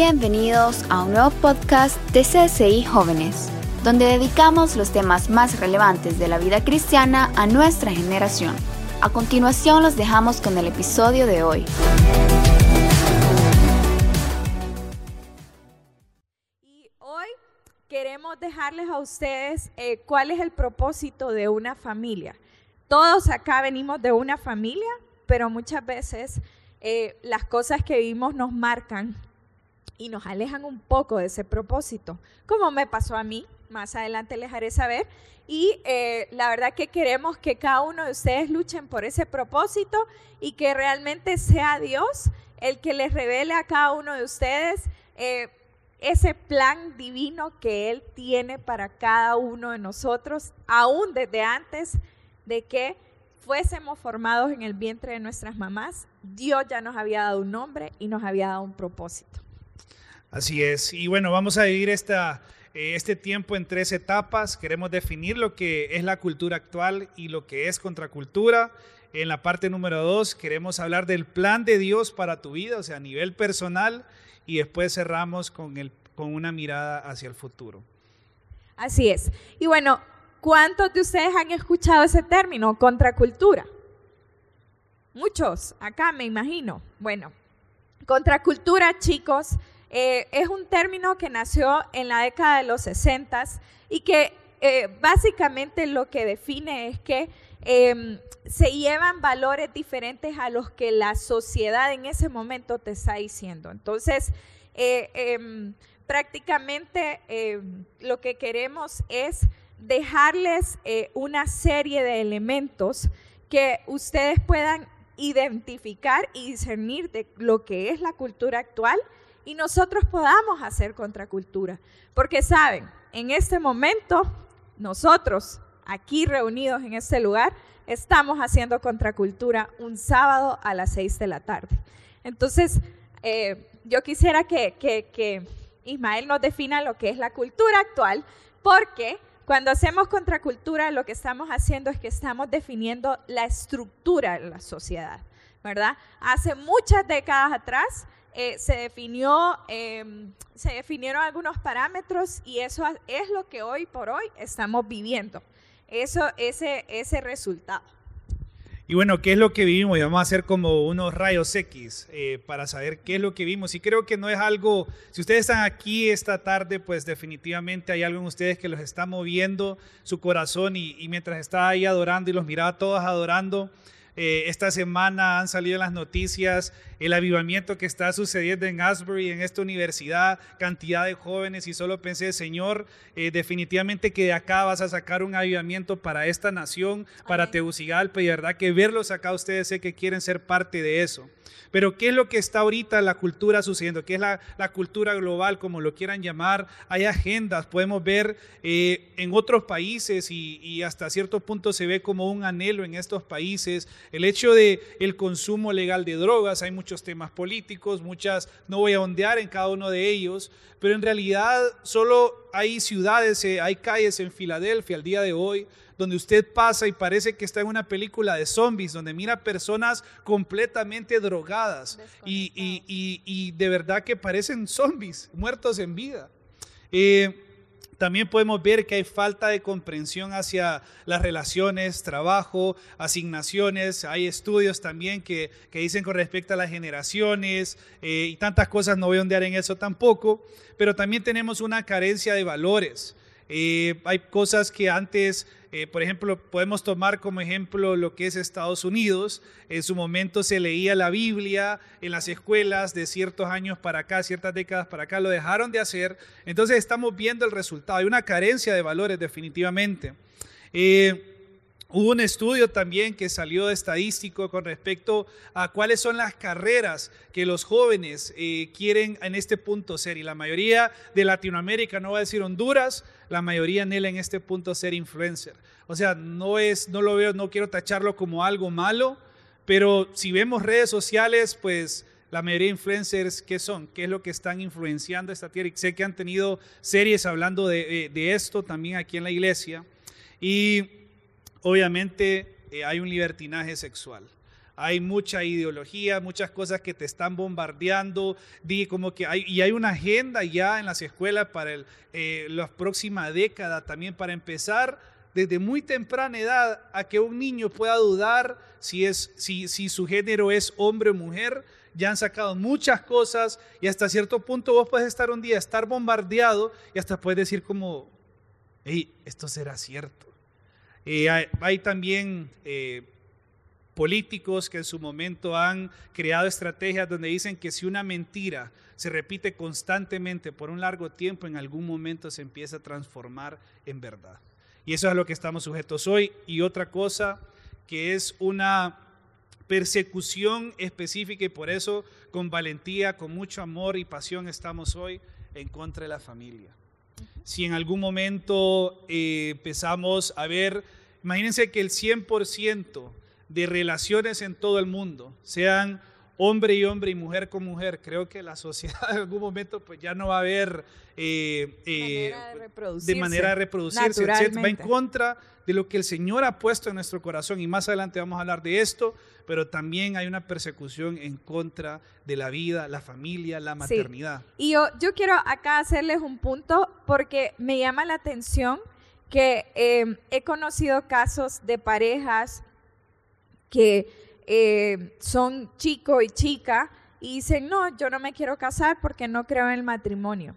Bienvenidos a un nuevo podcast de CSI Jóvenes, donde dedicamos los temas más relevantes de la vida cristiana a nuestra generación. A continuación los dejamos con el episodio de hoy. Y hoy queremos dejarles a ustedes eh, cuál es el propósito de una familia. Todos acá venimos de una familia, pero muchas veces eh, las cosas que vivimos nos marcan y nos alejan un poco de ese propósito, como me pasó a mí, más adelante les haré saber. Y eh, la verdad que queremos que cada uno de ustedes luchen por ese propósito y que realmente sea Dios el que les revele a cada uno de ustedes eh, ese plan divino que Él tiene para cada uno de nosotros, aún desde antes de que fuésemos formados en el vientre de nuestras mamás, Dios ya nos había dado un nombre y nos había dado un propósito. Así es. Y bueno, vamos a vivir esta, eh, este tiempo en tres etapas. Queremos definir lo que es la cultura actual y lo que es contracultura. En la parte número dos queremos hablar del plan de Dios para tu vida, o sea, a nivel personal. Y después cerramos con, el, con una mirada hacia el futuro. Así es. Y bueno, ¿cuántos de ustedes han escuchado ese término, contracultura? Muchos, acá me imagino. Bueno, contracultura, chicos, eh, es un término que nació en la década de los 60 y que eh, básicamente lo que define es que em, se llevan valores diferentes a los que la sociedad en ese momento te está diciendo. Entonces, eh, em, prácticamente em, lo que queremos es dejarles una serie de elementos que ustedes puedan identificar y discernir de lo que es la cultura actual y nosotros podamos hacer contracultura. Porque saben, en este momento, nosotros aquí reunidos en este lugar, estamos haciendo contracultura un sábado a las seis de la tarde. Entonces, eh, yo quisiera que, que Ismael nos defina lo que es la cultura actual, porque cuando hacemos contracultura, lo que estamos haciendo es que estamos definiendo la estructura de la sociedad, ¿verdad? Hace muchas décadas atrás, eh, se, definió, em, se definieron algunos parámetros y eso es lo que hoy por hoy estamos viviendo, eso, ese, ese resultado. Y bueno, ¿qué es lo que vivimos? Y vamos a hacer como unos rayos X eh, para saber qué es lo que vimos. Y creo que no es algo, si ustedes están aquí esta tarde, pues definitivamente hay algo en ustedes que los está moviendo su corazón y, mientras estaba ahí adorando y los miraba todos adorando, eh, esta semana han salido las noticias, el avivamiento que está sucediendo en Asbury, en esta universidad, cantidad de jóvenes y solo pensé, Señor, eh, definitivamente que de acá vas a sacar un avivamiento para esta nación, para Tegucigalpa y verdad que verlos acá ustedes sé que quieren ser parte de eso. Pero ¿qué es lo que está ahorita la cultura sucediendo? ¿Qué es la, cultura global, como lo quieran llamar? Hay agendas, podemos ver eh, en otros países y, hasta cierto punto se ve como un anhelo en estos países. El hecho de el consumo legal de drogas, hay muchos temas políticos, muchas, no voy a ondear en cada uno de ellos, pero en realidad solo hay ciudades, eh, hay calles en Filadelfia al día de hoy donde usted pasa y parece que está en una película de zombies, donde mira personas completamente drogadas y, de verdad que parecen zombies, muertos en vida. Eh, también podemos ver que hay falta de comprensión hacia las relaciones, trabajo, asignaciones. Hay estudios también que, dicen con respecto a las generaciones eh, y tantas cosas, no voy a ondear en eso tampoco, pero también tenemos una carencia de valores. Eh, hay cosas que antes eh, por ejemplo, podemos tomar como ejemplo lo que es Estados Unidos. En su momento se leía la Biblia en las escuelas de ciertos años para acá, ciertas décadas para acá, lo dejaron de hacer. Entonces estamos viendo el resultado. Hay una carencia de valores definitivamente. Eh, Hubo un estudio también que salió estadístico con respecto a cuáles son las carreras que los jóvenes quieren en este punto ser. Y la mayoría de Latinoamérica, no va a decir Honduras, la mayoría anhela en este punto ser influencer. O sea, no es, no lo veo, no quiero tacharlo como algo malo, pero si vemos redes sociales, pues la mayoría de influencers, ¿qué son? ¿Qué es lo que están influenciando esta tierra? Sé que han tenido series hablando de, eh, de esto también aquí en la iglesia. Y obviamente eh, hay un libertinaje sexual. Hay mucha ideología, muchas cosas que te están bombardeando, como que hay, y hay una agenda ya en las escuelas para el, eh, la próxima década también para empezar desde muy temprana edad a que un niño pueda dudar si, es, si, si su género es hombre o mujer. Ya han sacado muchas cosas y hasta cierto punto vos puedes estar un día, estar bombardeado y hasta puedes decir como, hey, esto será cierto. Eh, hay, también eh, políticos que en su momento han creado estrategias donde dicen que si una mentira se repite constantemente por un largo tiempo, en algún momento se empieza a transformar en verdad. Y eso es a lo que estamos sujetos hoy. Y otra cosa que es una persecución específica y por eso con valentía, con mucho amor y pasión estamos hoy en contra de la familia. Si en algún momento eh, empezamos a ver, imagínense que el 100% de relaciones en todo el mundo, sean hombre y hombre y mujer con mujer, creo que la sociedad en algún momento pues ya no va a haber eh, eh, de manera de reproducirse, va en contra de lo que el Señor ha puesto en nuestro corazón. Y más adelante vamos a hablar de esto, pero también hay una persecución en contra de la vida, la familia, la maternidad. Y yo, yo quiero acá hacerles un punto porque me llama la atención que eh, he conocido casos de parejas que eh, son chico y chica y dicen, no, yo no me quiero casar porque no creo en el matrimonio.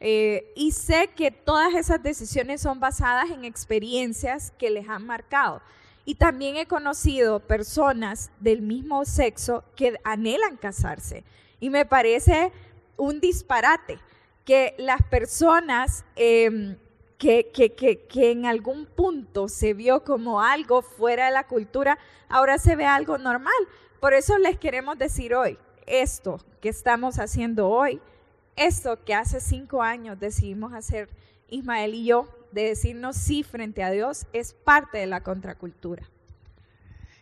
Eh, y sé que todas esas decisiones son basadas en experiencias que les han marcado. Y también he conocido personas del mismo sexo que anhelan casarse. Y me parece un disparate que las personas em, que, que, que, que, en algún punto se vio como algo fuera de la cultura, ahora se ve algo normal. Por eso les queremos decir hoy, esto que estamos haciendo hoy, esto que hace cinco años decidimos hacer Ismael y yo, de decirnos sí frente a Dios, es parte de la contracultura.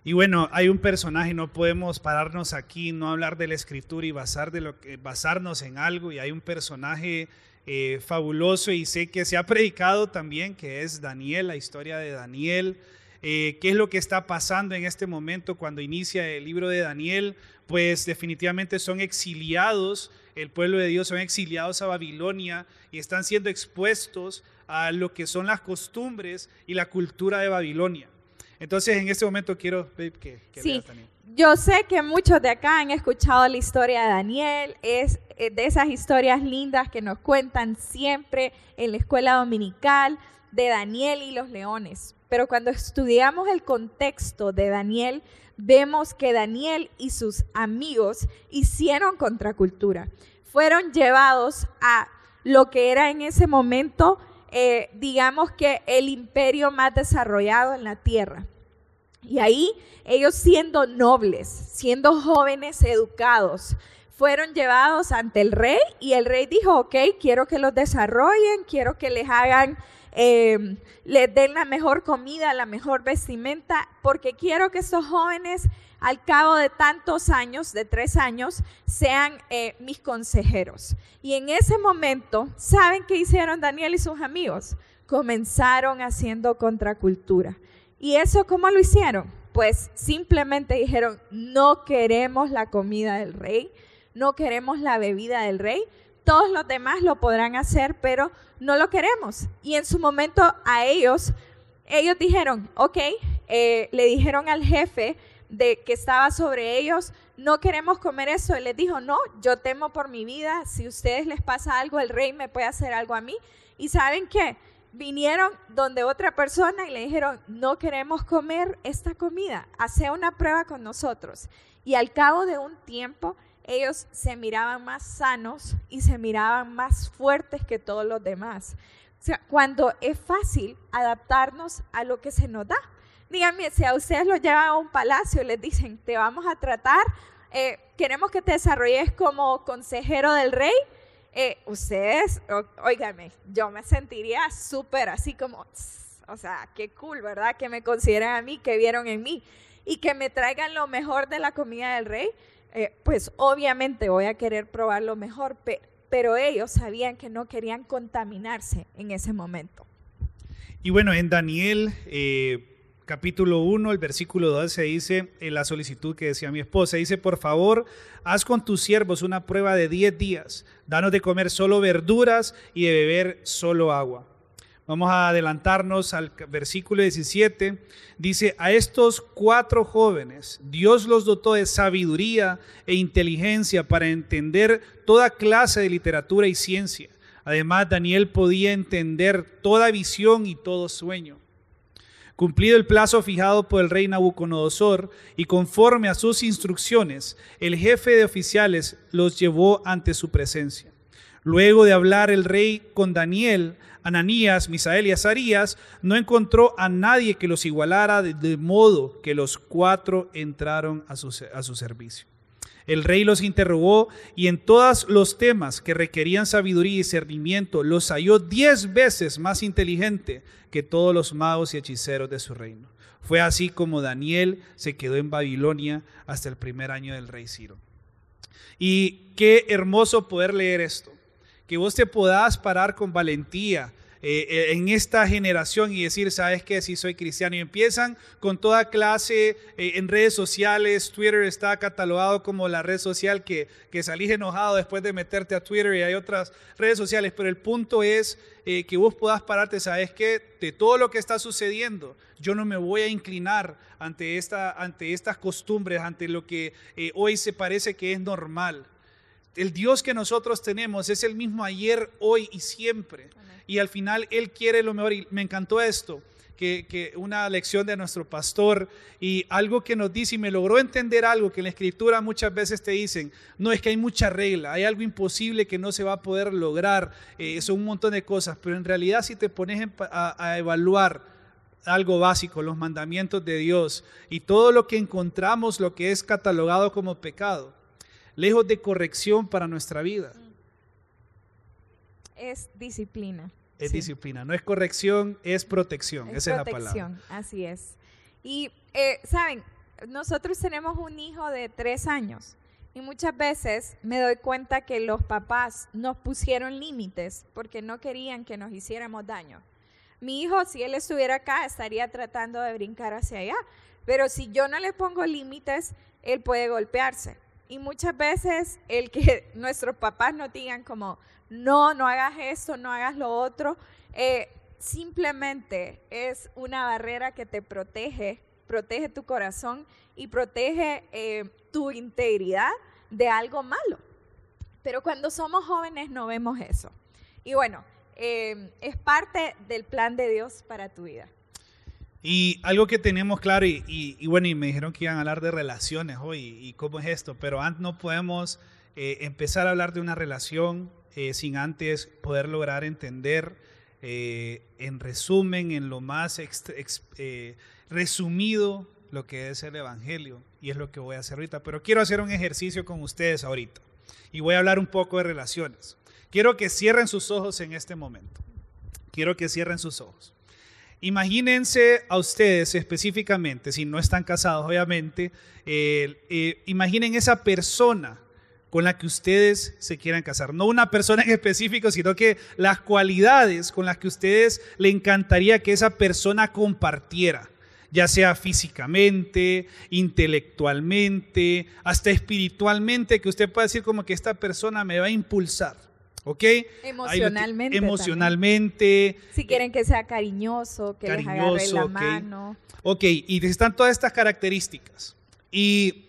Y bueno, hay un personaje, no podemos pararnos aquí, no hablar de la escritura y basar de lo que, basarnos en algo. Y hay un personaje eh, fabuloso y sé que se ha predicado también, que es Daniel, la historia de Daniel. Eh, ¿Qué es lo que está pasando en este momento cuando inicia el libro de Daniel? Pues definitivamente son exiliados, el pueblo de Dios son exiliados a Babilonia y están siendo expuestos a lo que son las costumbres y la cultura de Babilonia. Entonces, en este momento quiero que, que sí. Yo sé que muchos de acá han escuchado la historia de Daniel, es eh, de esas historias lindas que nos cuentan siempre en la escuela dominical de Daniel y los leones. Pero cuando estudiamos el contexto de Daniel, vemos que Daniel y sus amigos hicieron contracultura. Fueron llevados a lo que era en ese momento, eh, digamos que el imperio más desarrollado en la tierra. Y ahí ellos siendo nobles, siendo jóvenes educados, fueron llevados ante el rey y el rey dijo, ok, quiero que los desarrollen, quiero que les hagan, em, les den la mejor comida, la mejor vestimenta, porque quiero que estos jóvenes al cabo de tantos años, de tres años, sean eh, mis consejeros. Y en ese momento, ¿saben qué hicieron Daniel y sus amigos? Comenzaron haciendo contracultura. ¿Y eso cómo lo hicieron? Pues simplemente dijeron, no queremos la comida del rey, no queremos la bebida del rey, todos los demás lo podrán hacer, pero no lo queremos. Y en su momento a ellos, ellos dijeron, ok, eh, le dijeron al jefe de que estaba sobre ellos, no queremos comer eso. Él les dijo, no, yo temo por mi vida, si a ustedes les pasa algo, el rey me puede hacer algo a mí. ¿Y saben qué? Vinieron donde otra persona y le dijeron, no queremos comer esta comida, hace una prueba con nosotros. Y al cabo de un tiempo, ellos se miraban más sanos y se miraban más fuertes que todos los demás. Cuando es fácil adaptarnos a lo que se nos da. Díganme, si a ustedes los llevan a un palacio y les dicen, te vamos a tratar, eh, queremos que te desarrolles como consejero del rey, eh, ustedes, oígame, yo me sentiría súper así como, o sea, qué cool, ¿verdad? Que me consideren a mí, que vieron en mí y que me traigan lo mejor de la comida del rey. Eh, pues obviamente voy a querer probar lo mejor, pero ellos sabían que no querían contaminarse en ese momento. Y bueno, en Daniel, eh, capítulo 1, el versículo 12 dice, en la solicitud que decía mi esposa, dice, por favor, haz con tus siervos una prueba de 10 días, danos de comer solo verduras y de beber solo agua. Vamos a adelantarnos al versículo 17. Dice, a estos cuatro jóvenes Dios los dotó de sabiduría e inteligencia para entender toda clase de literatura y ciencia. Además, Daniel podía entender toda visión y todo sueño. Cumplido el plazo fijado por el rey Nabucodonosor y conforme a sus instrucciones, el jefe de oficiales los llevó ante su presencia. Luego de hablar el rey con Daniel, Ananías, Misael y Azarías, no encontró a nadie que los igualara, de, modo que los cuatro entraron a su, a su servicio. El rey los interrogó y en todos los temas que requerían sabiduría y discernimiento los halló diez veces más inteligente que todos los magos y hechiceros de su reino. Fue así como Daniel se quedó en Babilonia hasta el primer año del rey Ciro. Y qué hermoso poder leer esto que vos te puedas parar con valentía eh, eh, en esta generación y decir, ¿sabes qué? Si soy cristiano. Y empiezan con toda clase eh, en redes sociales. Twitter está catalogado como la red social que, que salís enojado después de meterte a Twitter y hay otras redes sociales. Pero el punto es que vos puedas pararte, ¿sabes qué? De todo lo que está sucediendo, yo no me voy a inclinar ante, esta, ante estas costumbres, ante lo que hoy se parece que es normal el Dios que nosotros tenemos es el mismo ayer, hoy y siempre. Y al final Él quiere lo mejor. Y me encantó esto, que, una lección de nuestro pastor y algo que nos dice y me logró entender algo que en la escritura muchas veces te dicen, no es que hay mucha regla, hay algo imposible que no se va a poder lograr, eh, son un montón de cosas, pero en realidad si te pones a evaluar algo básico, los mandamientos de Dios y todo lo que encontramos, lo que es catalogado como pecado, lejos de corrección para nuestra vida. Es disciplina. Es disciplina, no es corrección, es protección. Esa es la palabra. Así es. Y, eh, ¿saben? Nosotros tenemos un hijo de tres años y muchas veces me doy cuenta que los papás nos pusieron límites porque no querían que nos hiciéramos daño. Mi hijo, si él estuviera acá, estaría tratando de brincar hacia allá, pero si yo no le pongo límites, él puede golpearse. Y muchas veces el que nuestros papás nos digan como, no, no hagas esto, no hagas lo otro, eh, simplemente es una barrera que te protege, protege tu corazón y protege eh, tu integridad de algo malo. Pero cuando somos jóvenes no vemos eso. Y bueno, eh, es parte del plan de Dios para tu vida. Y algo que tenemos claro, y, bueno, y me dijeron que iban a hablar de relaciones hoy y cómo es esto, pero antes no podemos eh, empezar a hablar de una relación eh, sin antes poder lograr entender, eh, en resumen, en lo más resumido, lo que es el Evangelio. Y es lo que voy a hacer ahorita. Pero quiero hacer un ejercicio con ustedes ahorita. Y voy a hablar un poco de relaciones. Quiero que cierren sus ojos en este momento. Quiero que cierren sus ojos. Imagínense a ustedes específicamente, si no están casados obviamente, eh, imaginen esa persona con la que ustedes se quieran casar. No una persona en específico, sino que las cualidades con las que ustedes le encantaría que esa persona compartiera, ya sea físicamente, intelectualmente, hasta espiritualmente, que usted pueda decir como que esta persona me va a impulsar. ¿Ok? Emocionalmente. Emocionalmente. Si quieren que sea cariñoso, que les agarre la mano. Ok, y están todas estas características. Y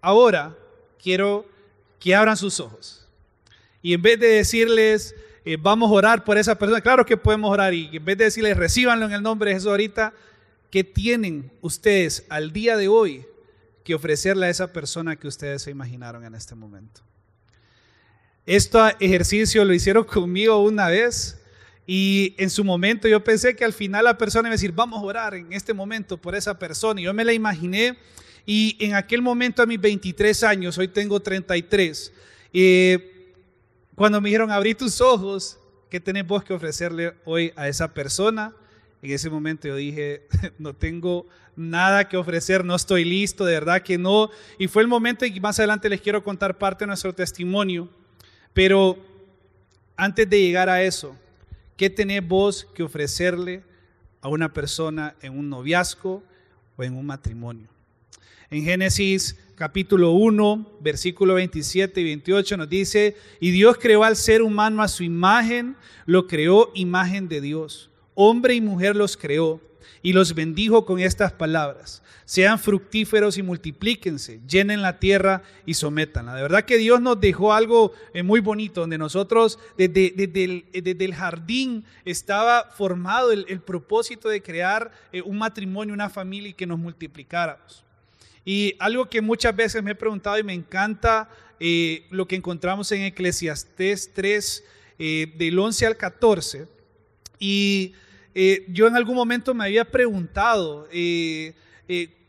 ahora quiero que abran sus ojos. Y en vez de decirles, eh, vamos a orar por esa persona, claro que podemos orar. Y en vez de decirles, recíbanlo en el nombre de Jesús ahorita, ¿qué tienen ustedes al día de hoy que ofrecerle a esa persona que ustedes se imaginaron en este momento? Este ejercicio lo hicieron conmigo una vez y en su momento yo pensé que al final la persona iba a decir, vamos a orar en este momento por esa persona. Y yo me la imaginé y en aquel momento a mis 23 años, hoy tengo 33, eh, cuando me dijeron, abrí tus ojos, ¿qué tenés vos que ofrecerle hoy a esa persona? En ese momento yo dije, no tengo nada que ofrecer, no estoy listo, de verdad que no. Y fue el momento y más adelante les quiero contar parte de nuestro testimonio pero antes de llegar a eso, ¿qué tenés vos que ofrecerle a una persona en un noviazgo o en un matrimonio. En Génesis capítulo 1, versículo 27 y 28 nos dice, y Dios creó al ser humano a su imagen, lo creó imagen de Dios. Hombre y mujer los creó y los bendijo con estas palabras. Sean fructíferos y multiplíquense, llenen la tierra y sométanla. De verdad que Dios nos dejó algo eh, muy bonito, donde nosotros desde, el, jardín estaba formado el, propósito de crear eh, un matrimonio, una familia y que nos multiplicáramos. Y algo que muchas veces me he preguntado y me encanta eh, lo que encontramos en Eclesiastés 3, del 11 al 14. Y yo en algún momento me había preguntado,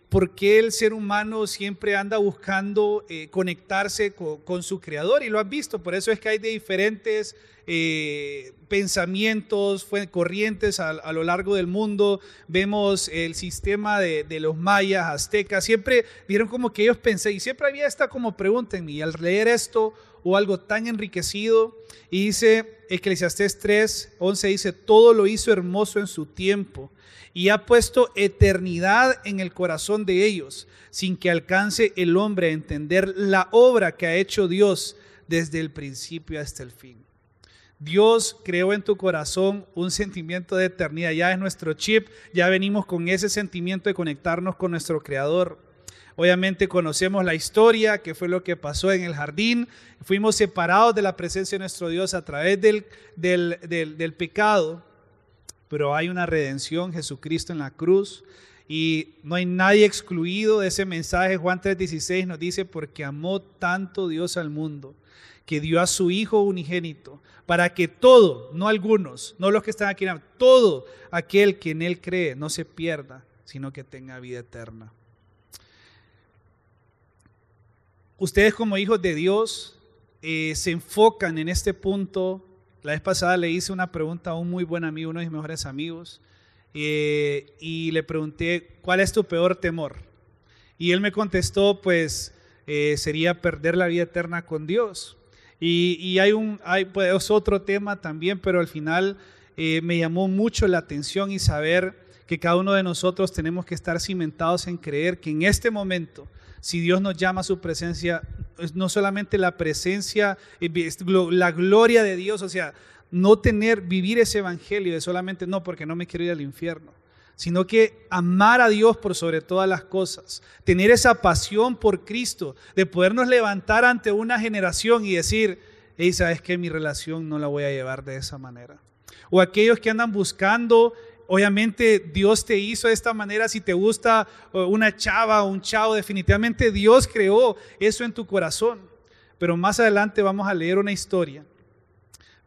por qué el ser humano siempre anda buscando eh, conectarse con, su creador y lo han visto, por eso es que hay de diferentes eh, pensamientos, corrientes a, lo largo del mundo, vemos el sistema de, los mayas, aztecas, siempre vieron como que ellos pensaban, y siempre había esta como pregunta en mí, al leer esto o algo tan enriquecido, y dice Eclesiastés 3, 11 dice, todo lo hizo hermoso en su tiempo y ha puesto eternidad en el corazón de ellos, sin que alcance el hombre a entender la obra que ha hecho Dios desde el principio hasta el fin. Dios creó en tu corazón un sentimiento de eternidad, ya es nuestro chip, ya venimos con ese sentimiento de conectarnos con nuestro Creador. Obviamente conocemos la historia, que fue lo que pasó en el jardín. Fuimos separados de la presencia de nuestro Dios a través del, del, del, pecado pero hay una redención, Jesucristo en la cruz, y no hay nadie excluido de ese mensaje. Juan 3:16 nos dice, porque amó tanto Dios al mundo, que dio a su Hijo unigénito, para que todo, no algunos, no los que están aquí, todo aquel que en Él cree no se pierda, sino que tenga vida eterna. Ustedes como hijos de Dios eh, se enfocan en este punto la vez pasada le hice una pregunta a un muy buen amigo, uno de mis mejores amigos, eh, y le pregunté, ¿cuál es tu peor temor? Y él me contestó, pues eh, sería perder la vida eterna con Dios. Y, hay un, hay, pues, otro tema también, pero al final me llamó mucho la atención y saber que cada uno de nosotros tenemos que estar cimentados en creer que en este momento, si Dios nos llama a su presencia, no solamente la presencia, eh, la gloria de Dios, o sea, no tener, vivir ese evangelio de solamente no porque no me quiero ir al infierno, sino que amar a Dios por sobre todas las cosas, tener esa pasión por Cristo, de podernos levantar ante una generación y decir, hey, sabes que mi relación no la voy a llevar de esa manera. O aquellos que andan buscando Obviamente Dios te hizo de esta manera si te gusta uh, una chava o un chavo, definitivamente Dios creó eso en tu corazón. Pero más adelante vamos a leer una historia.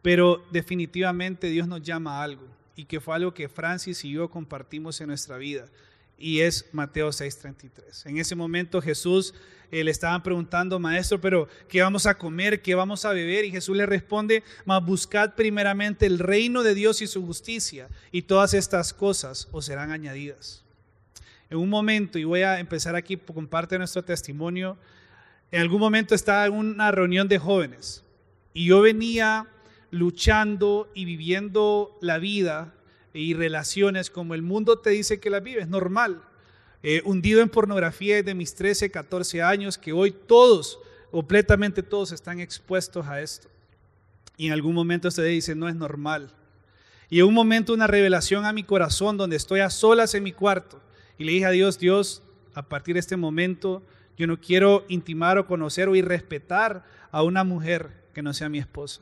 Pero definitivamente Dios nos llama a algo y que fue algo que Francis y yo compartimos en nuestra vida y es Mateo 6:33. En ese momento Jesús eh, le estaban preguntando, maestro, pero ¿qué vamos a comer? ¿Qué vamos a beber? Y Jesús le responde, mas buscad primeramente el reino de Dios y su justicia, y todas estas cosas os serán añadidas. En un momento, y voy a empezar aquí con parte de nuestro testimonio, en algún momento estaba en una reunión de jóvenes, y yo venía luchando y viviendo la vida y relaciones como el mundo te dice que la vives, normal. Eh, hundido en pornografía desde mis 13, 14 años, que hoy todos, completamente todos, están expuestos a esto. Y en algún momento usted dice, no es normal. Y en un momento una revelación a mi corazón donde estoy a solas en mi cuarto. Y le dije a Dios, Dios, a partir de este momento, yo no quiero intimar o conocer o irrespetar a una mujer que no sea mi esposa.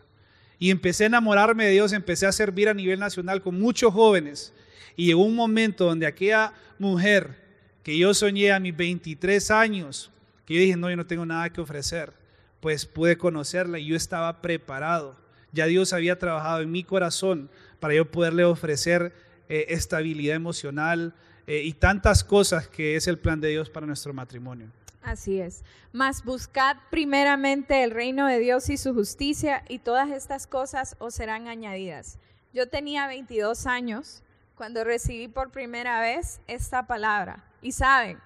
Y empecé a enamorarme de Dios, empecé a servir a nivel nacional con muchos jóvenes. Y llegó un momento donde aquella mujer que yo soñé a mis 23 años, que yo dije, no, yo no tengo nada que ofrecer, pues pude conocerla y yo estaba preparado. Ya Dios había trabajado en mi corazón para yo poderle ofrecer eh, estabilidad emocional eh, y tantas cosas que es el plan de Dios para nuestro matrimonio. Así es. Mas buscad primeramente el reino de Dios y su justicia y todas estas cosas os serán añadidas. Yo tenía 22 años cuando recibí por primera vez esta palabra. Y saben,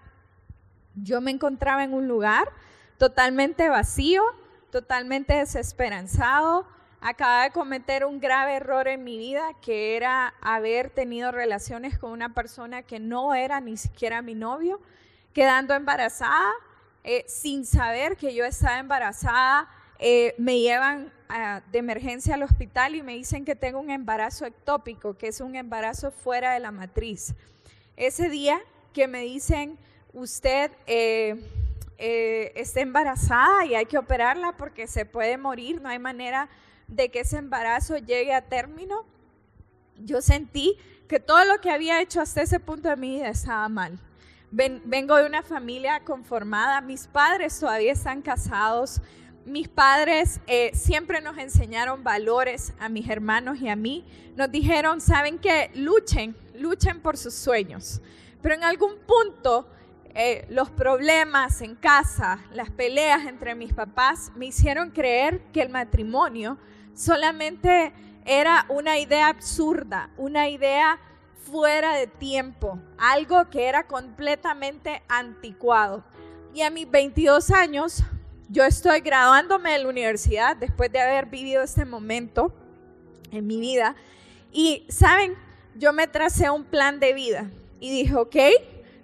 yo me encontraba en un lugar totalmente vacío, totalmente desesperanzado, acababa de cometer un grave error en mi vida, que era haber tenido relaciones con una persona que no era ni siquiera mi novio, quedando embarazada, eh, sin saber que yo estaba embarazada. Eh, me llevan ah, de emergencia al hospital y me dicen que tengo un embarazo ectópico, que es un embarazo fuera de la matriz. Ese día que me dicen, usted eh, está embarazada y hay que operarla porque se puede morir, no hay manera de que ese embarazo llegue a término, yo sentí que todo lo que había hecho hasta ese punto de mi vida estaba mal. Vengo de una familia conformada, mis padres todavía están casados, mis padres eh, siempre nos enseñaron valores a mis hermanos y a mí. Nos dijeron, saben que luchen, luchen por sus sueños. Pero en algún punto eh, los problemas en casa, las peleas entre mis papás me hicieron creer que el matrimonio solamente era una idea absurda, una idea fuera de tiempo, algo que era completamente anticuado. Y a mis 22 años, yo estoy graduándome de la universidad después de haber vivido este momento en mi vida. Y, ¿saben? Yo me tracé un plan de vida y dije, ok,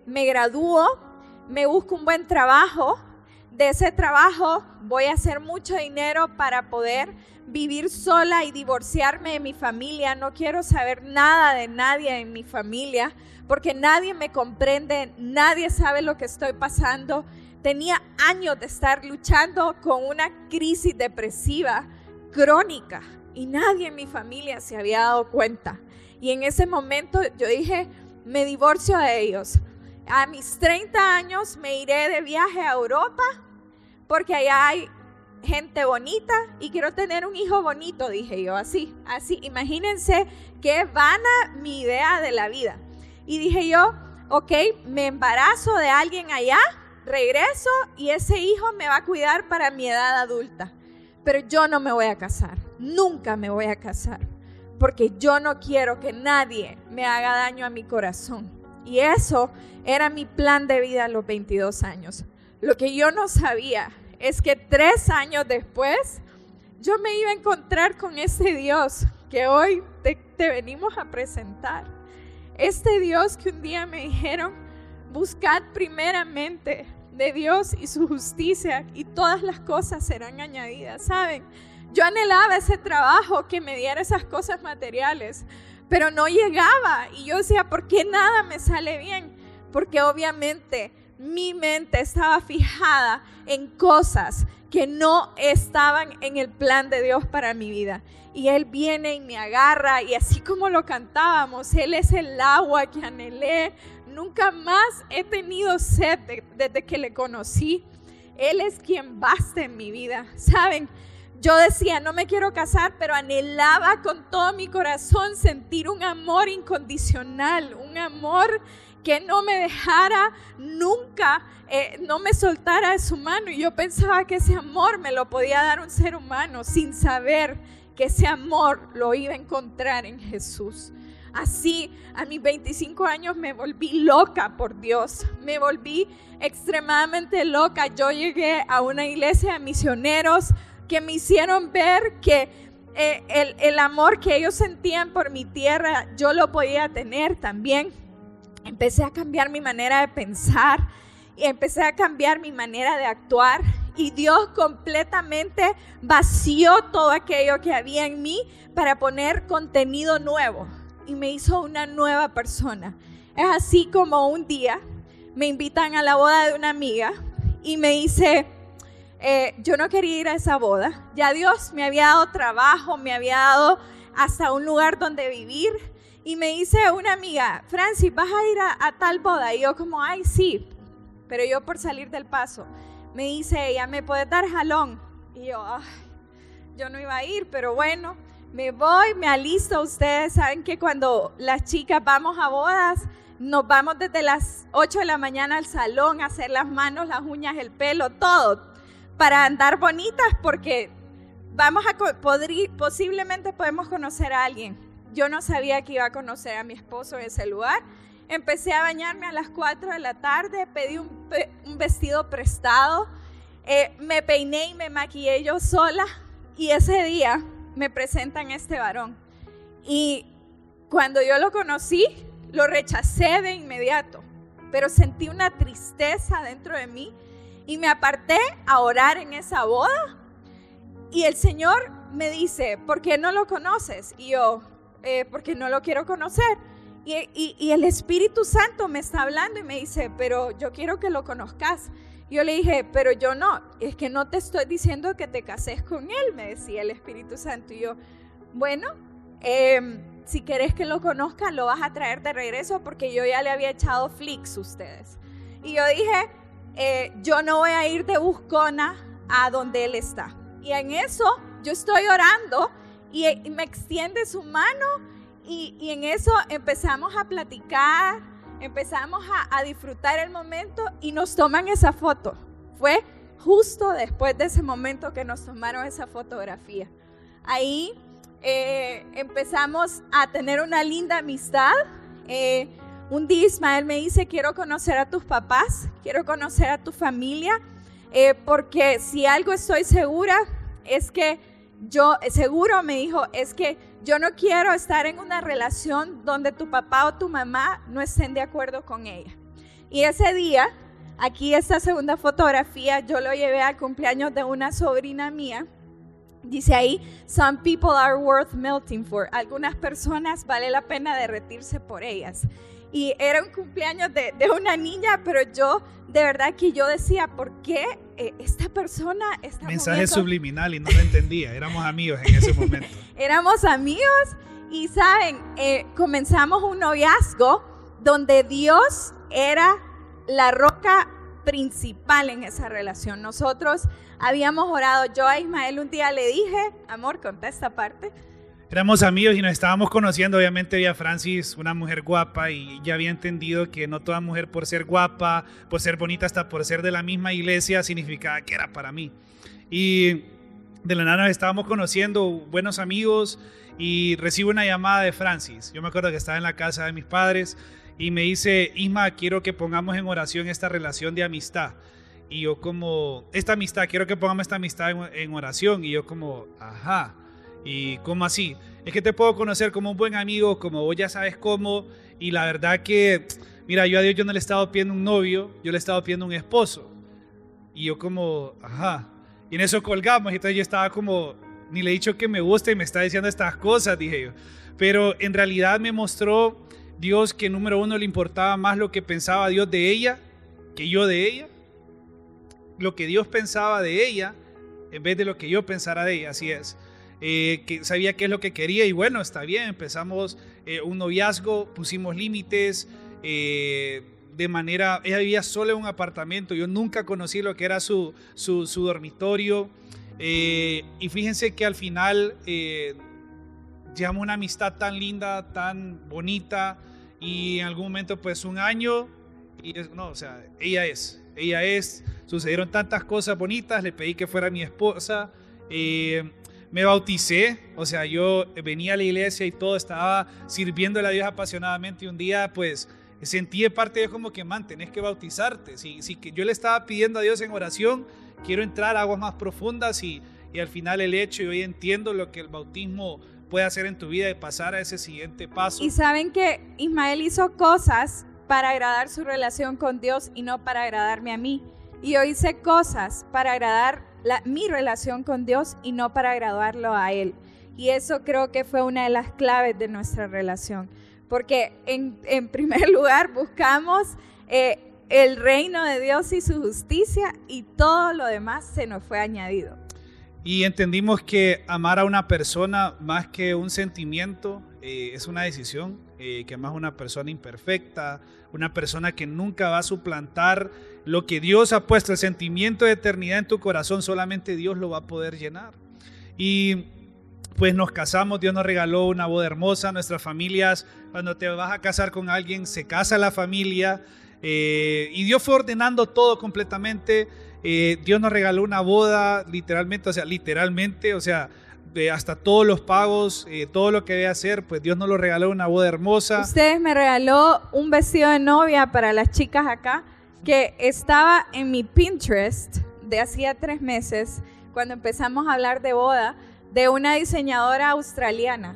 me gradúo, me busco un buen trabajo, de ese trabajo voy a hacer mucho dinero para poder vivir sola y divorciarme de mi familia. No quiero saber nada de nadie en mi familia porque nadie me comprende, nadie sabe lo que estoy pasando. Tenía años de estar luchando con una crisis depresiva crónica y nadie en mi familia se había dado cuenta. Y en ese momento yo dije, me divorcio de ellos. A mis 30 años me iré de viaje a Europa porque allá hay gente bonita y quiero tener un hijo bonito, dije yo, así, así. Imagínense qué vana mi idea de la vida. Y dije yo, ok, me embarazo de alguien allá, regreso y ese hijo me va a cuidar para mi edad adulta. Pero yo no me voy a casar, nunca me voy a casar, porque yo no quiero que nadie me haga daño a mi corazón. Y eso era mi plan de vida a los 22 años. Lo que yo no sabía es que tres años después yo me iba a encontrar con ese Dios que hoy te, venimos a presentar. Este Dios que un día me dijeron, buscad primeramente de Dios y su justicia y todas las cosas serán añadidas. ¿Saben? Yo anhelaba ese trabajo que me diera esas cosas materiales, pero no llegaba. Y yo decía, ¿por qué nada me sale bien? Porque obviamente mi mente estaba fijada en cosas que no estaban en el plan de Dios para mi vida. Y Él viene y me agarra y así como lo cantábamos, Él es el agua que anhelé. Nunca más he tenido sed desde que le conocí. Él es quien basta en mi vida. ¿Saben? Yo decía, no me quiero casar, pero anhelaba con todo mi corazón sentir un amor incondicional, un amor que no me dejara nunca, eh, no me soltara de su mano. Y yo pensaba que ese amor me lo podía dar un ser humano sin saber que ese amor lo iba a encontrar en Jesús. Así, a mis 25 años me volví loca por Dios, me volví extremadamente loca. Yo llegué a una iglesia de misioneros que me hicieron ver que eh, el, el amor que ellos sentían por mi tierra, yo lo podía tener también empecé a cambiar mi manera de pensar y empecé a cambiar mi manera de actuar y Dios completamente vació todo aquello que había en mí para poner contenido nuevo y me hizo una nueva persona. Es así como un día me invitan a la boda de una amiga y me dice, eh, yo no quería ir a esa boda, ya Dios me había dado trabajo, me había dado hasta un lugar donde vivir, y me dice una amiga, Francis, ¿vas a ir a, tal boda? Y yo como, ay, sí, pero yo por salir del paso. Me dice ella, ¿me puedes dar jalón? Y yo, ay, yo no iba a ir, pero bueno, me voy, me alisto. Ustedes saben que cuando las chicas vamos a bodas, nos vamos desde las 8 de la mañana al salón a hacer las manos, las uñas, el pelo, todo, para andar bonitas porque vamos a, posiblemente podemos conocer a alguien yo no sabía que iba a conocer a mi esposo en ese lugar. Empecé a bañarme a las 4 de la tarde, pedí un, vestido prestado, eh, me peiné y me maquillé yo sola y ese día me presentan este varón. Y cuando yo lo conocí, lo rechacé de inmediato, pero sentí una tristeza dentro de mí y me aparté a orar en esa boda. Y el Señor me dice, ¿por qué no lo conoces? Y yo, eh, porque no lo quiero conocer. Y, y, el Espíritu Santo me está hablando y me dice, pero yo quiero que lo conozcas. Yo le dije, pero yo no, es que no te estoy diciendo que te cases con él, me decía el Espíritu Santo. Y yo, bueno, em, si querés que lo conozca, lo vas a traer de regreso porque yo ya le había echado flicks a ustedes. Y yo dije, eh, yo no voy a ir de buscona a donde él está. Y en eso yo estoy orando y, me extiende su mano y, en eso empezamos a platicar, empezamos a, disfrutar el momento y nos toman esa foto. Fue justo después de ese momento que nos tomaron esa fotografía. Ahí eh, empezamos a tener una linda amistad. Eh, un día Ismael me dice, quiero conocer a tus papás, quiero conocer a tu familia, eh, porque si algo estoy segura es que yo, seguro me dijo, es que yo no quiero estar en una relación donde tu papá o tu mamá no estén de acuerdo con ella. Y ese día, aquí esta segunda fotografía, yo lo llevé al cumpleaños de una sobrina mía Dice ahí, some people are worth melting for. Algunas personas vale la pena derretirse por ellas. Y era un cumpleaños de, una niña, pero yo, de verdad que yo decía, ¿por qué eh, esta persona está Mensaje subliminal y no lo entendía. Éramos amigos en ese momento. Éramos amigos y, ¿saben? Eh, comenzamos un noviazgo donde Dios era la roca principal en esa relación. Nosotros habíamos orado, yo a Ismael un día le dije, amor, conta esta parte. Éramos amigos y nos estábamos conociendo, obviamente había Francis, una mujer guapa, y ya había entendido que no toda mujer por ser guapa, por ser bonita, hasta por ser de la misma iglesia, significaba que era para mí. Y de la nada nos estábamos conociendo, buenos amigos, y recibo una llamada de Francis. Yo me acuerdo que estaba en la casa de mis padres y me dice, Isma, quiero que pongamos en oración esta relación de amistad. Y yo como, esta amistad, quiero que pongamos esta amistad en, oración. Y yo como, ajá. ¿Y cómo así? Es que te puedo conocer como un buen amigo, como vos ya sabes cómo. Y la verdad que, mira, yo a Dios yo no le he estado pidiendo un novio, yo le he estado pidiendo un esposo. Y yo como, ajá. Y en eso colgamos. Y entonces yo estaba como, ni le he dicho que me gusta y me está diciendo estas cosas, dije yo. Pero en realidad me mostró Dios que número uno le importaba más lo que pensaba Dios de ella que yo de ella. Lo que Dios pensaba de ella en vez de lo que yo pensara de ella, así es. Eh, que sabía qué es lo que quería y bueno, está bien, empezamos eh, un noviazgo, pusimos límites, eh, de manera, ella vivía sola en un apartamento, yo nunca conocí lo que era su, su, su dormitorio y fíjense que al final llevamos una amistad tan linda, tan bonita, y en algún momento pues un año y no, o sea, ella es, ella es, sucedieron tantas cosas bonitas, le pedí que fuera mi esposa, eh, me bauticé, o sea, yo venía a la iglesia y todo, estaba sirviéndole a Dios apasionadamente y un día pues sentí de parte de Dios como que, man, tenés que bautizarte, si, si que yo le estaba pidiendo a Dios en oración, quiero entrar a aguas más profundas y, y al final el hecho y hoy entiendo lo que el bautismo puede hacer en tu vida y pasar a ese siguiente paso. Y saben que Ismael hizo cosas para agradar su relación con Dios y no para agradarme a mí. Y yo hice cosas para agradar mi relación con Dios y no para agradarlo a Él. Y eso creo que fue una de las claves de nuestra relación. Porque en, primer lugar buscamos eh, el reino de Dios y su justicia y todo lo demás se nos fue añadido. Y entendimos que amar a una persona más que un sentimiento eh, es una decisión, eh, que amas a una persona imperfecta, una persona que nunca va a suplantar lo que Dios ha puesto, el sentimiento de eternidad en tu corazón, solamente Dios lo va a poder llenar. Y pues nos casamos, Dios nos regaló una boda hermosa, nuestras familias, cuando te vas a casar con alguien, se casa la familia, eh, y Dios fue ordenando todo completamente eh, Dios nos regaló una boda, literalmente, o sea, literalmente, o sea, de hasta todos los pagos, eh, todo lo que debe hacer, pues Dios nos lo regaló una boda hermosa. Ustedes me regaló un vestido de novia para las chicas acá, que estaba en mi Pinterest de hacía tres meses, cuando empezamos a hablar de boda, de una diseñadora australiana.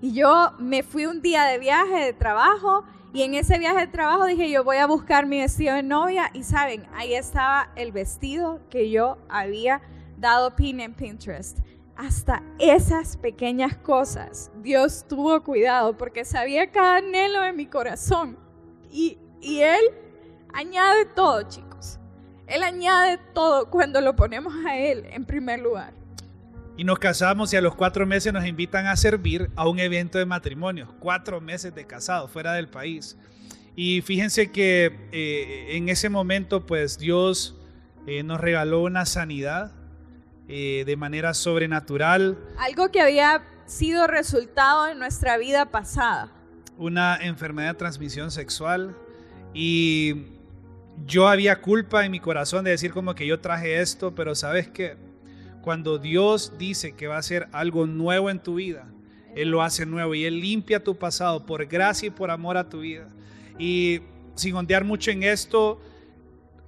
Y yo me fui un día de viaje de trabajo y en ese viaje de trabajo dije, yo voy a buscar mi vestido de novia y saben, ahí estaba el vestido que yo había dado pin en Pinterest. Hasta esas pequeñas cosas Dios tuvo cuidado porque sabía cada anhelo de mi corazón. Y, y Él añade todo, chicos. Él añade todo cuando lo ponemos a Él en primer lugar. Y nos casamos y a los cuatro meses nos invitan a servir a un evento de matrimonio. Cuatro meses de casado fuera del país. Y fíjense que eh, en ese momento pues Dios eh, nos regaló una sanidad eh, de manera sobrenatural. Algo que había sido resultado en nuestra vida pasada. Una enfermedad de transmisión sexual. Y yo había culpa en mi corazón de decir como que yo traje esto, pero sabes que cuando Dios dice que va a hacer algo nuevo en tu vida, Él lo hace nuevo y Él limpia tu pasado por gracia y por amor a tu vida. Y sin ondear mucho en esto,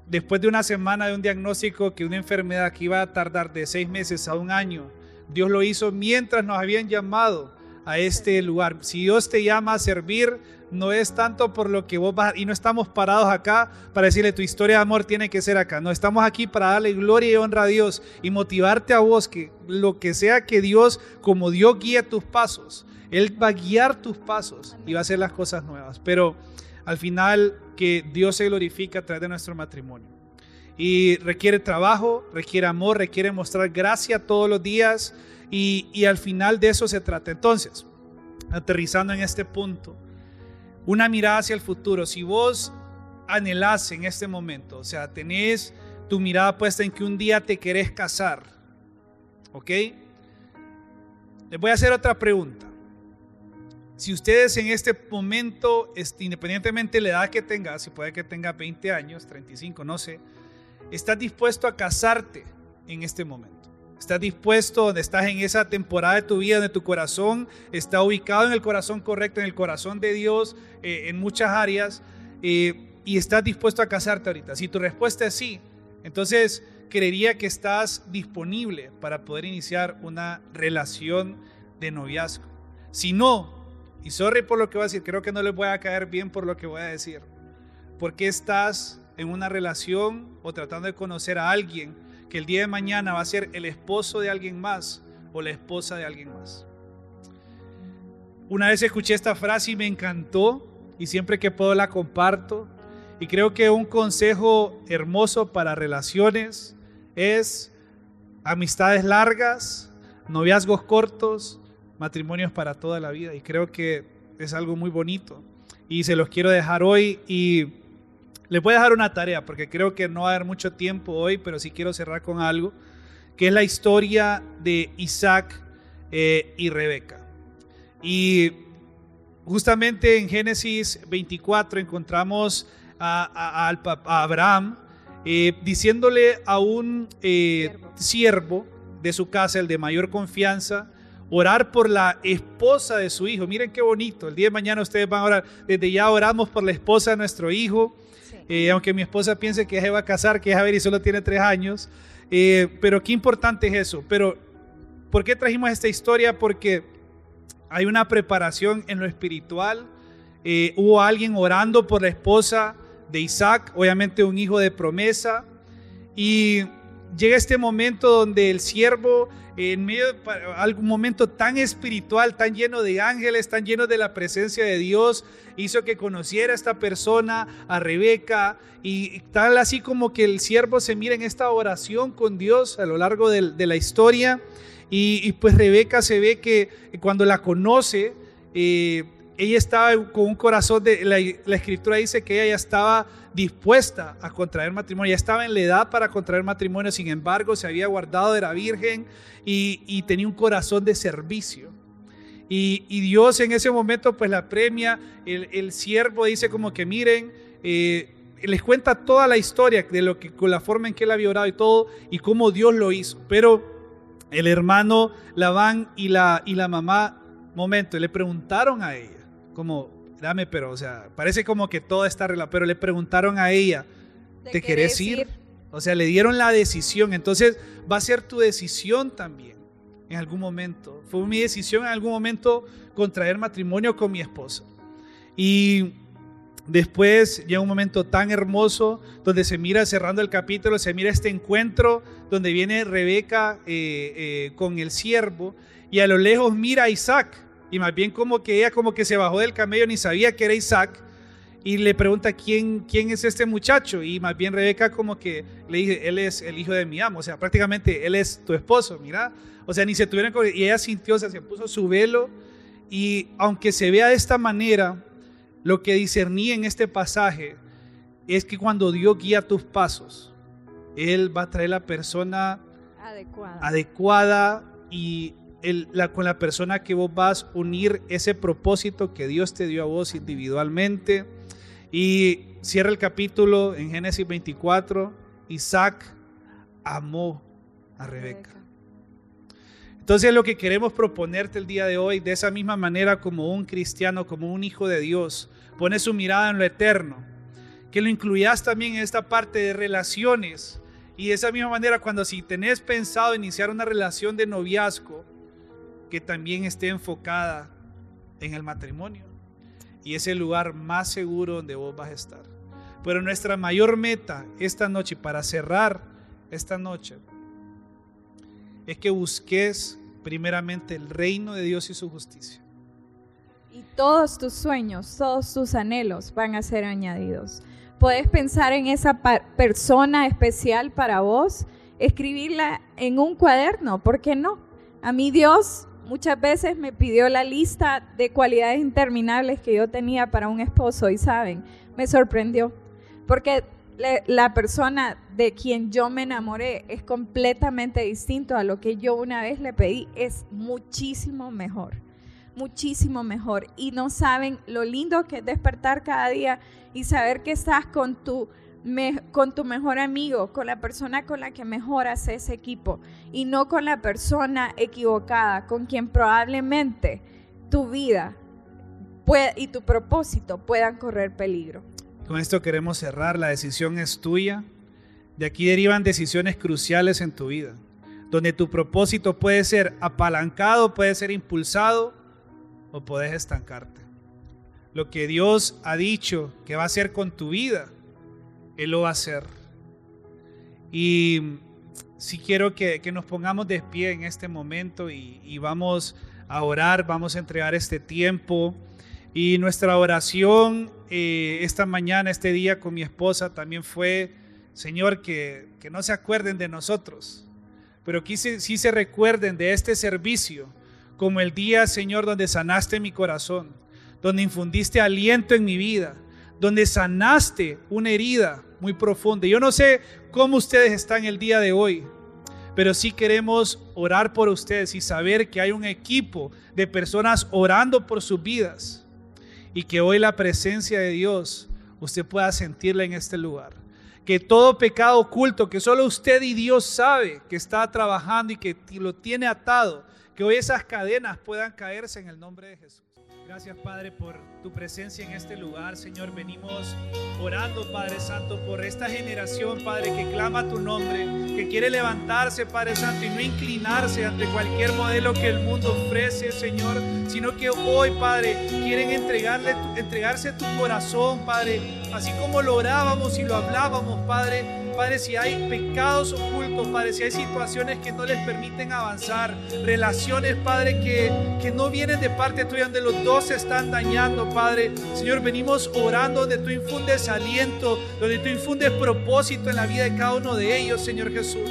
después de una semana de un diagnóstico que una enfermedad que iba a tardar de seis meses a un año, Dios lo hizo mientras nos habían llamado a este lugar. Si Dios te llama a servir, no es tanto por lo que vos vas, y no estamos parados acá para decirle tu historia de amor tiene que ser acá, no estamos aquí para darle gloria y honra a Dios y motivarte a vos que lo que sea que Dios, como Dios guía tus pasos, Él va a guiar tus pasos y va a hacer las cosas nuevas, pero al final que Dios se glorifica a través de nuestro matrimonio. Y requiere trabajo, requiere amor, requiere mostrar gracia todos los días y, al final de eso se trata. Entonces, aterrizando en este punto, una mirada hacia el futuro. Si vos anhelás en este momento, o sea, tenés tu mirada puesta en que un día te querés casar, ¿ok? Les voy a hacer otra pregunta. Si ustedes en este momento, independientemente de la edad que tengas, si puede que tenga 20 años, 35, no sé, estás dispuesto a casarte en este momento. Estás dispuesto, donde estás en esa temporada de tu vida, donde tu corazón está ubicado en el corazón correcto, en el corazón de Dios, eh, en muchas áreas, eh, y estás dispuesto a casarte ahorita. Si tu respuesta es sí, entonces creería que estás disponible para poder iniciar una relación de noviazgo. Si no, y sorry por lo que voy a decir, creo que no les voy a caer bien por lo que voy a decir, porque estás en una relación o tratando de conocer a alguien que el día de mañana va a ser el esposo de alguien más o la esposa de alguien más. Una vez escuché esta frase y me encantó y siempre que puedo la comparto. Y creo que un consejo hermoso para relaciones es amistades largas, noviazgos cortos, matrimonios para toda la vida. Y creo que es algo muy bonito. Y se los quiero dejar hoy y les voy a dejar una tarea porque creo que no va a haber mucho tiempo hoy, pero sí quiero cerrar con algo, que es la historia de Isaac eh, y Rebeca. Y justamente en Génesis 24 encontramos a, Abraham eh, diciéndole a un eh, siervo de su casa, el de mayor confianza, orar por la esposa de su hijo. Miren qué bonito. El día de mañana ustedes van a orar. Desde ya oramos por la esposa de nuestro hijo. Eh, aunque mi esposa piense que se va a casar, que es a y solo tiene tres años. Eh, pero qué importante es eso. Pero, ¿por qué trajimos esta historia? Porque hay una preparación en lo espiritual. Eh, hubo alguien orando por la esposa de Isaac, obviamente un hijo de promesa. Y llega este momento donde el siervo en medio de algún momento tan espiritual, tan lleno de ángeles, tan lleno de la presencia de Dios, hizo que conociera a esta persona, a Rebeca, y tal así como que el siervo se mira en esta oración con Dios a lo largo de, la historia, y, pues Rebeca se ve que cuando la conoce, eh, ella estaba con un corazón de, la, escritura dice que ella ya estaba dispuesta a contraer matrimonio, ya estaba en la edad para contraer matrimonio, sin embargo se había guardado, era virgen y, tenía un corazón de servicio. Y, Dios en ese momento pues la premia, el, siervo dice como que miren, eh, les cuenta toda la historia de lo que, con la forma en que él había orado y todo, y cómo Dios lo hizo. Pero el hermano Labán y la, y la mamá, momento, le preguntaron a ella, como, dame, pero, o sea, parece como que todo está arreglado, pero le preguntaron a ella, ¿te, querés ir? O sea, le dieron la decisión, entonces va a ser tu decisión también. en algún momento. Fue mi decisión en algún momento contraer matrimonio con mi esposa. Y después llega un momento tan hermoso donde se mira, cerrando el capítulo, se mira este encuentro donde viene Rebeca eh, eh, con el siervo y a lo lejos mira a Isaac. Y más bien como que ella como que se bajó del camello, ni sabía que era Isaac. Y le pregunta quién, quién es este muchacho. Y más bien Rebeca como que le dice, él es el hijo de mi amo. O sea, prácticamente él es tu esposo, mira. O sea, ni se tuvieron... Y ella sintió, o sea, se puso su velo. Y aunque se vea de esta manera, lo que discerní en este pasaje es que cuando Dios guía tus pasos, Él va a traer la persona adecuada, adecuada y la, con la persona que vos vas a unir ese propósito que Dios te dio a vos individualmente. Y cierra el capítulo en Génesis 24, Isaac amó a Rebeca. Entonces lo que queremos proponerte el día de hoy, de esa misma manera como un cristiano, como un hijo de Dios, pone su mirada en lo eterno, que lo incluyas también en esta parte de relaciones. Y de esa misma manera, cuando si tenés pensado iniciar una relación de noviazgo, que también esté enfocada en el matrimonio. Y es el lugar más seguro donde vos vas a estar. Pero nuestra mayor meta esta noche, para cerrar esta noche, es que busques primeramente el reino de Dios y su justicia. Y todos tus sueños, todos tus anhelos van a ser añadidos. Puedes pensar en esa persona especial para vos, escribirla en un cuaderno, ¿por qué no? A mí Dios muchas veces me pidió la lista de cualidades interminables que yo tenía para un esposo y saben, me sorprendió, porque la persona de quien yo me enamoré es completamente distinto a lo que yo una vez le pedí, es muchísimo mejor, muchísimo mejor. Y no saben lo lindo que es despertar cada día y saber que estás con tu con tu mejor amigo, con la persona con la que mejor ese equipo y no con la persona equivocada, con quien probablemente tu vida y tu propósito puedan correr peligro. Con esto queremos cerrar, la decisión es tuya. De aquí derivan decisiones cruciales en tu vida, donde tu propósito puede ser apalancado, puede ser impulsado o puedes estancarte. Lo que Dios ha dicho que va a hacer con tu vida él lo va a hacer. Y si quiero que, nos pongamos de pie en este momento y, vamos a orar, vamos a entregar este tiempo. Y nuestra oración eh, esta mañana, este día con mi esposa también fue, Señor, que, no se acuerden de nosotros, pero que sí se recuerden de este servicio como el día, Señor, donde sanaste mi corazón, donde infundiste aliento en mi vida, donde sanaste una herida muy profunda. Yo no sé cómo ustedes están el día de hoy, pero sí queremos orar por ustedes y saber que hay un equipo de personas orando por sus vidas y que hoy la presencia de Dios usted pueda sentirla en este lugar. Que todo pecado oculto que solo usted y Dios sabe que está trabajando y que lo tiene atado, que hoy esas cadenas puedan caerse en el nombre de Jesús. Gracias, Padre, por tu presencia en este lugar. Señor, venimos orando, Padre Santo, por esta generación, Padre, que clama tu nombre, que quiere levantarse, Padre Santo, y no inclinarse ante cualquier modelo que el mundo ofrece, Señor, sino que hoy, Padre, quieren entregarle, entregarse tu corazón, Padre, así como lo orábamos y lo hablábamos, Padre Padre, si hay pecados ocultos, Padre, si hay situaciones que no les permiten avanzar, relaciones, Padre, que, que no vienen de parte tuya, donde los dos se están dañando, Padre. Señor, venimos orando donde tú infundes aliento, donde tú infundes propósito en la vida de cada uno de ellos, Señor Jesús.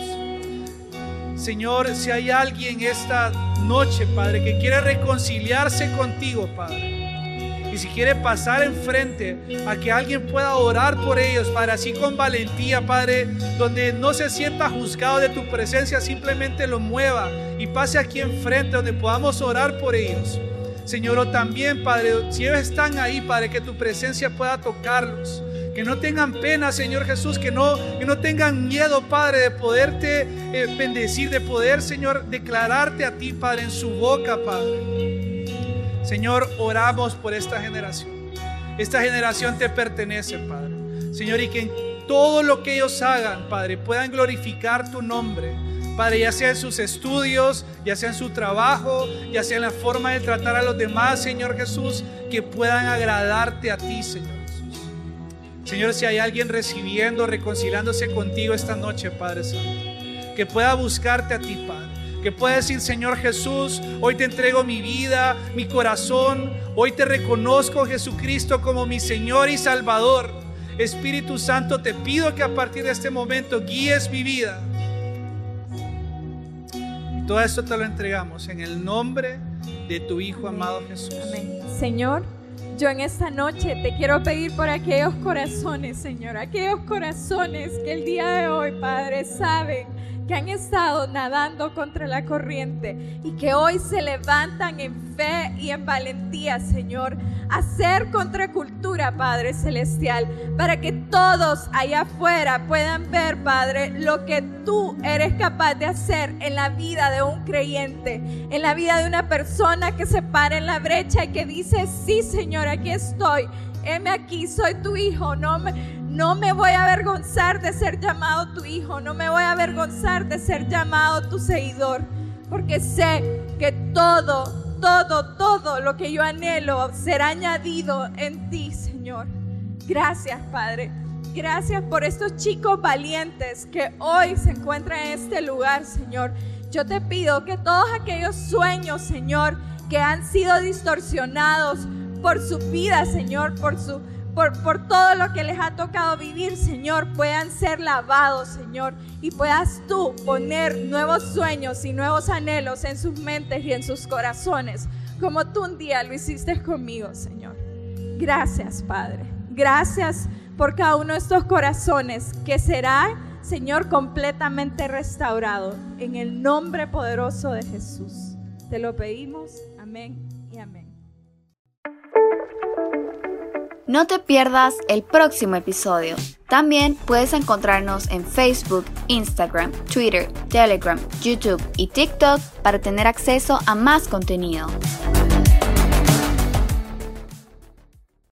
Señor, si hay alguien esta noche, Padre, que quiere reconciliarse contigo, Padre y si quiere pasar enfrente a que alguien pueda orar por ellos, Padre, así con valentía, Padre, donde no se sienta juzgado de tu presencia, simplemente lo mueva y pase aquí enfrente donde podamos orar por ellos. Señor, o también, Padre, si ellos están ahí, Padre, que tu presencia pueda tocarlos. Que no tengan pena, Señor Jesús, que no, que no tengan miedo, Padre, de poderte eh, bendecir, de poder, Señor, declararte a ti, Padre, en su boca, Padre. Señor, oramos por esta generación. Esta generación te pertenece, Padre. Señor, y que en todo lo que ellos hagan, Padre, puedan glorificar tu nombre, Padre, ya sea en sus estudios, ya sea en su trabajo, ya sea en la forma de tratar a los demás, Señor Jesús, que puedan agradarte a ti, Señor Jesús. Señor, si hay alguien recibiendo, reconciliándose contigo esta noche, Padre Santo, que pueda buscarte a ti, Padre. Que pueda decir, Señor Jesús, hoy te entrego mi vida, mi corazón, hoy te reconozco, Jesucristo, como mi Señor y Salvador. Espíritu Santo, te pido que a partir de este momento guíes mi vida todo esto te lo entregamos en el nombre de tu Hijo amado Jesús. Amén. Señor, yo en esta noche te quiero pedir por aquellos corazones, Señor, aquellos corazones que el día de hoy, Padre, saben que han estado nadando contra la corriente y que hoy se levantan en fe y en valentía, Señor, a hacer contracultura, Padre Celestial, para que todos allá afuera puedan ver, Padre, lo que tú eres capaz de hacer en la vida de un creyente, en la vida de una persona que se para en la brecha y que dice, sí, Señor, aquí estoy. Heme aquí, soy tu hijo, no me, no me voy a avergonzar de ser llamado tu hijo, no me voy a avergonzar de ser llamado tu seguidor, porque sé que todo, todo, todo lo que yo anhelo será añadido en ti, Señor. Gracias, Padre. Gracias por estos chicos valientes que hoy se encuentran en este lugar, Señor. Yo te pido que todos aquellos sueños, Señor, que han sido distorsionados por su vida, Señor, por su por, todo lo que les ha tocado vivir, Señor, puedan ser lavados, Señor, y puedas tú poner nuevos sueños y nuevos anhelos en sus mentes y en sus corazones, como tú un día lo hiciste conmigo, Señor. Gracias, Padre. Gracias por cada uno de estos corazones que será, Señor, completamente restaurado. En el nombre poderoso de Jesús. Te lo pedimos. Amén y amén. No te pierdas el próximo episodio. También puedes encontrarnos en Facebook, Instagram, Twitter, Telegram, YouTube y TikTok para tener acceso a más contenido.